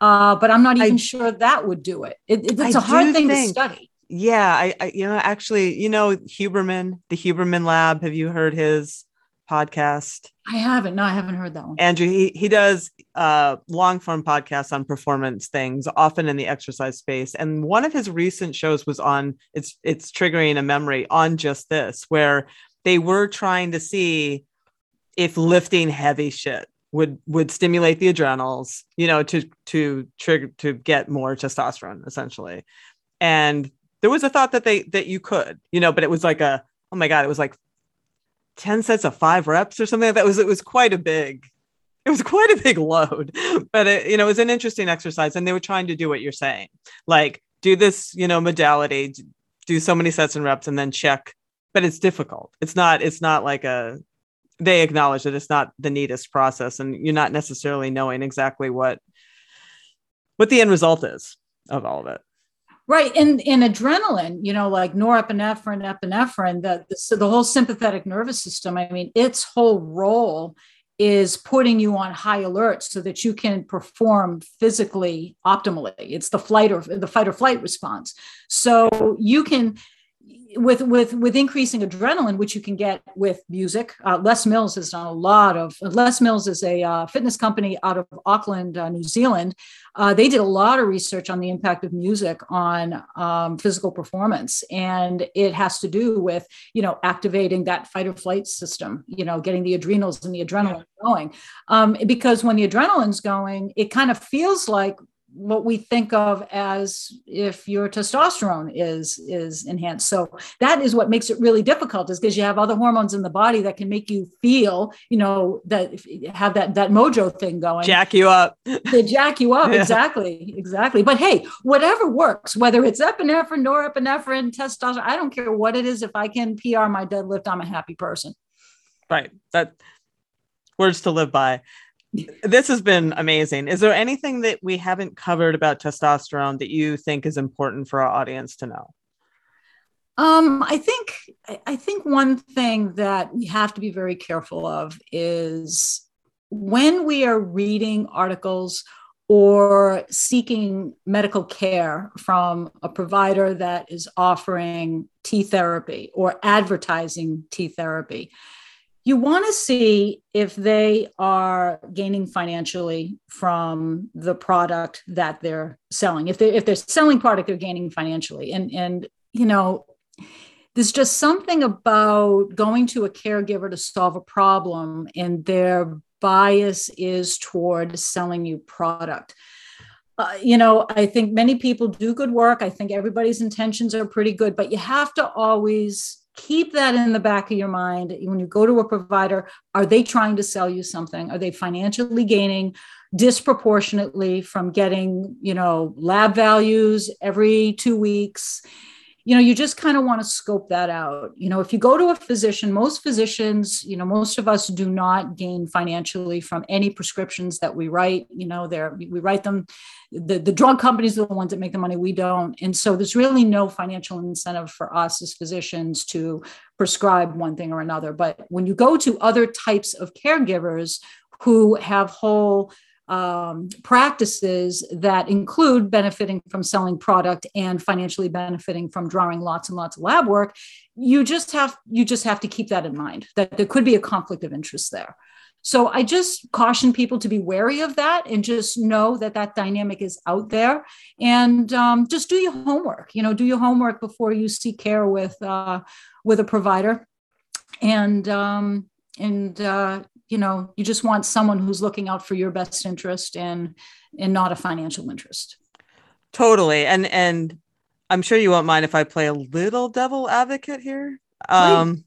Uh, but I'm not even I- sure that would do it. it it- it's I a hard thing to study. Yeah, I, I you know actually, you know Huberman, the Huberman Lab. Have you heard his podcast? I haven't. No, I haven't heard that one. Andrew, he, he does uh, long form podcasts on performance things, often in the exercise space. And one of his recent shows was on it's it's triggering a memory on just this, where they were trying to see if lifting heavy shit would would stimulate the adrenals, you know, to to trigger to get more testosterone, essentially. And there was a thought that they that you could, you know, but it was like a oh my god, it was like 10 sets of five reps or something like that. It was it was quite a big it was quite a big load. But it, you know it was an interesting exercise and they were trying to do what you're saying. Like do this you know modality do so many sets and reps and then check. But it's difficult. It's not it's not like a they acknowledge that it's not the neatest process and you're not necessarily knowing exactly what what the end result is of all of it. Right. And in adrenaline, you know, like norepinephrine, epinephrine, the, the, the whole sympathetic nervous system, I mean, its whole role is putting you on high alert so that you can perform physically optimally. It's the flight or the fight or flight response. So you can with with with increasing adrenaline, which you can get with music. Uh, Les Mills has done a lot of. Les Mills is a uh, fitness company out of Auckland, uh, New Zealand. Uh, they did a lot of research on the impact of music on um, physical performance, and it has to do with you know activating that fight or flight system. You know, getting the adrenals and the adrenaline going. Um, because when the adrenaline's going, it kind of feels like what we think of as if your testosterone is is enhanced. So that is what makes it really difficult is because you have other hormones in the body that can make you feel you know that have that that mojo thing going. Jack you up. They jack you up yeah. exactly exactly. But hey whatever works whether it's epinephrine norepinephrine testosterone i don't care what it is if i can pr my deadlift i'm a happy person. Right. That words to live by this has been amazing. Is there anything that we haven't covered about testosterone that you think is important for our audience to know? Um, I think I think one thing that we have to be very careful of is when we are reading articles or seeking medical care from a provider that is offering T therapy or advertising T therapy you want to see if they are gaining financially from the product that they're selling. If they if they're selling product they're gaining financially. And and you know there's just something about going to a caregiver to solve a problem and their bias is toward selling you product. Uh, you know i think many people do good work. I think everybody's intentions are pretty good but you have to always keep that in the back of your mind. When you go to a provider are they trying to sell you something? Are they financially gaining disproportionately from getting you know lab values every 2 weeks you know you just kind of want to scope that out. You know if you go to a physician most physicians you know most of us do not gain financially from any prescriptions that we write. You know there we write them the, the drug companies are the ones that make the money we don't. And so there's really no financial incentive for us as physicians to prescribe one thing or another. But when you go to other types of caregivers who have whole um, practices that include benefiting from selling product and financially benefiting from drawing lots and lots of lab work you just have you just have to keep that in mind that there could be a conflict of interest there. So i just caution people to be wary of that and just know that that dynamic is out there. And um, just do your homework you know do your homework before you seek care with uh, with a provider. And um, and uh, you know you just want someone who's looking out for your best interest and and not a financial interest. Totally. And and i'm sure you won't mind if i play a little devil advocate here. Um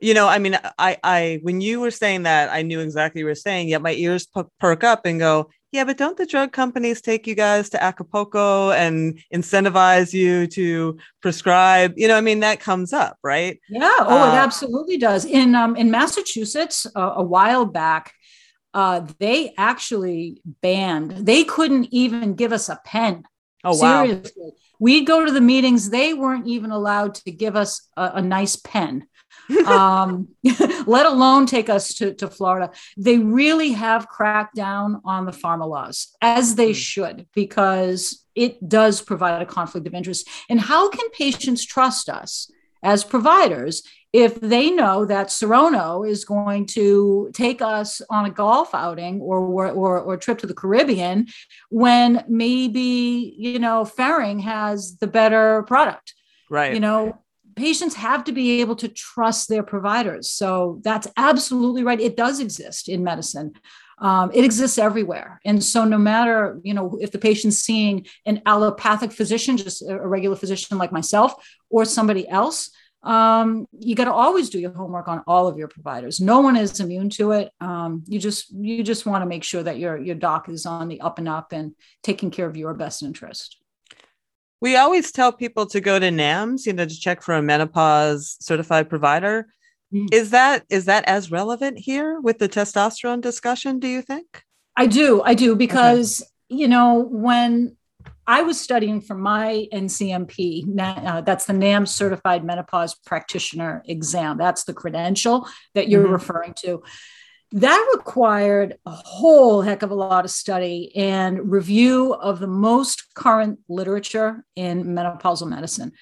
you know i mean i i when you were saying that i knew exactly what you were saying yet my ears perk up and go yeah, but don't the drug companies take you guys to Acapulco and incentivize you to prescribe? You know, I mean, that comes up, right? Yeah. Oh, uh, it absolutely does. In um, in Massachusetts, uh, a while back, uh, they actually banned. They couldn't even give us a pen. Oh wow! Seriously, we'd go to the meetings. They weren't even allowed to give us a, a nice pen um, let alone take us to, to Florida. They really have cracked down on the pharma laws, as they mm. should, because it does provide a conflict of interest. And how can patients trust us as providers if they know that Serono is going to take us on a golf outing or, or, or, trip to the Caribbean when maybe, you know, Ferring has the better product? Right. You know, patients have to be able to trust their providers. So that's absolutely right. It does exist in medicine. Um, it exists everywhere. And so no matter, you know, if the patient's seeing an allopathic physician, just a regular physician like myself, or somebody else, um, you got to always do your homework on all of your providers. No one is immune to it. Um, you just you just want to make sure that your your doc is on the up and up and taking care of your best interest we always tell people to go to NAMS, you know, to check for a menopause certified provider. Mm. Is that is that as relevant here with the testosterone discussion? Do you think? I do, I do, because okay. you know, when I was studying for my NCMP, uh, that's the NAM Certified Menopause Practitioner exam. That's the credential that you're mm-hmm. referring to. That required a whole heck of a lot of study and review of the most current literature in menopausal medicine.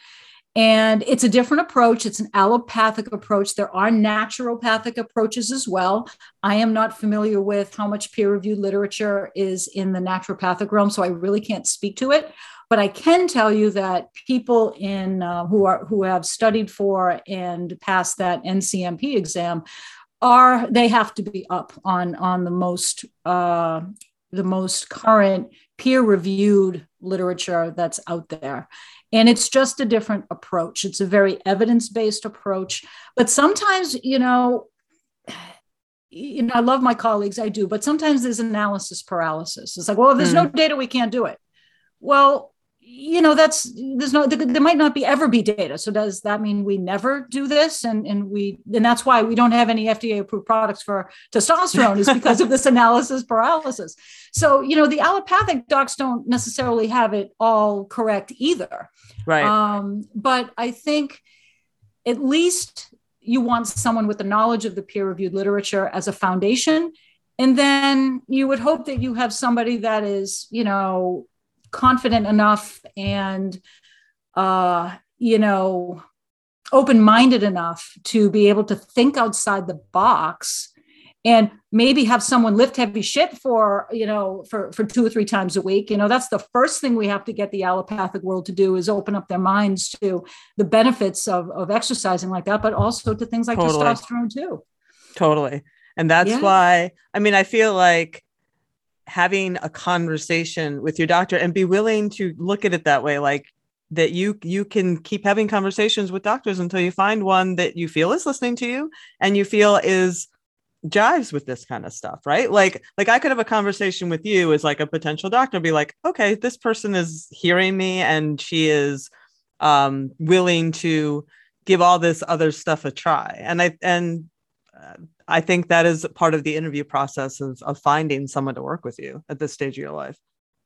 And it's a different approach. It's an allopathic approach. There are naturopathic approaches as well. I am not familiar with how much peer reviewed literature is in the naturopathic realm, so I really can't speak to it. But I can tell you that people in uh, who are who have studied for and passed that NCMP exam are they have to be up on on the most uh, the most current peer reviewed literature that's out there. And it's just a different approach. It's a very evidence-based approach. But sometimes you know you know i love my colleagues i do but sometimes there's analysis paralysis. It's like well if there's mm. no data we can't do it. Well you know that's there's no there might not be ever be data. So does that mean we never do this? And and we and that's why we don't have any fda approved products for testosterone is because of this analysis paralysis. So you know the allopathic docs don't necessarily have it all correct either. Right. Um, but i think at least you want someone with the knowledge of the peer reviewed literature as a foundation. And then you would hope that you have somebody that is you know confident enough and uh, you know open-minded enough to be able to think outside the box and maybe have someone lift heavy shit for you know for for two or three times a week you know that's the first thing we have to get the allopathic world to do is open up their minds to the benefits of of exercising like that but also to things like totally. testosterone too totally and that's yeah. why i mean i feel like having a conversation with your doctor and be willing to look at it that way like that you you can keep having conversations with doctors until you find one that you feel is listening to you and you feel is jives with this kind of stuff right? Like like i could have a conversation with you as like a potential doctor be like okay this person is hearing me and she is um willing to give all this other stuff a try. And i and I think that is part of the interview process of, of finding someone to work with you at this stage of your life,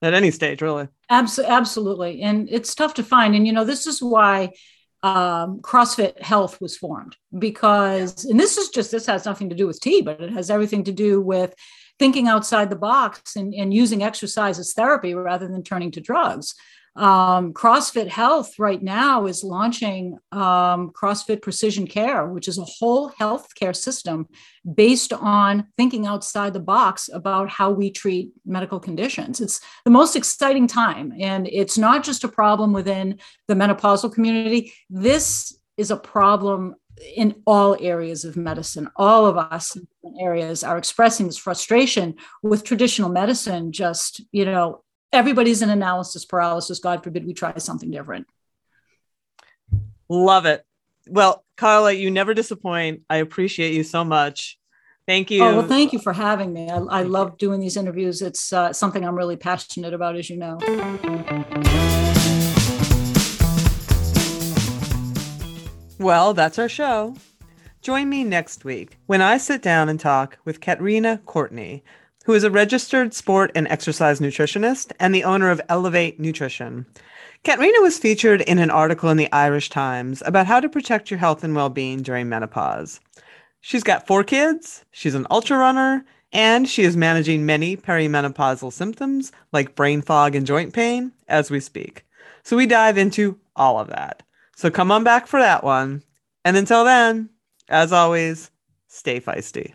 at any stage, really. Absolutely. Absolutely. And it's tough to find. And, you know, this is why um, CrossFit Health was formed because, and this is just, this has nothing to do with T, but it has everything to do with thinking outside the box and, and using exercise as therapy rather than turning to drugs. Um, CrossFit Health right now is launching um, CrossFit Precision Care, which is a whole healthcare system based on thinking outside the box about how we treat medical conditions. It's the most exciting time. And it's not just a problem within the menopausal community. This is a problem in all areas of medicine. All of us in areas are expressing this frustration with traditional medicine, just, you know, everybody's in analysis paralysis. God forbid we try something different. Love it. Well, Carla, you never disappoint. I appreciate you so much. Thank you. Oh, well, thank you for having me. I, I love doing these interviews. It's uh, something I'm really passionate about, as you know. Well, that's our show. Join me next week when I sit down and talk with Katrina Courtney who is a registered sport and exercise nutritionist and the owner of Elevate Nutrition. Katrina was featured in an article in the Irish Times about how to protect your health and well being during menopause. She's got four kids, she's an ultra runner, and she is managing many perimenopausal symptoms like brain fog and joint pain as we speak. So we dive into all of that. So come on back for that one. And until then, as always, stay feisty.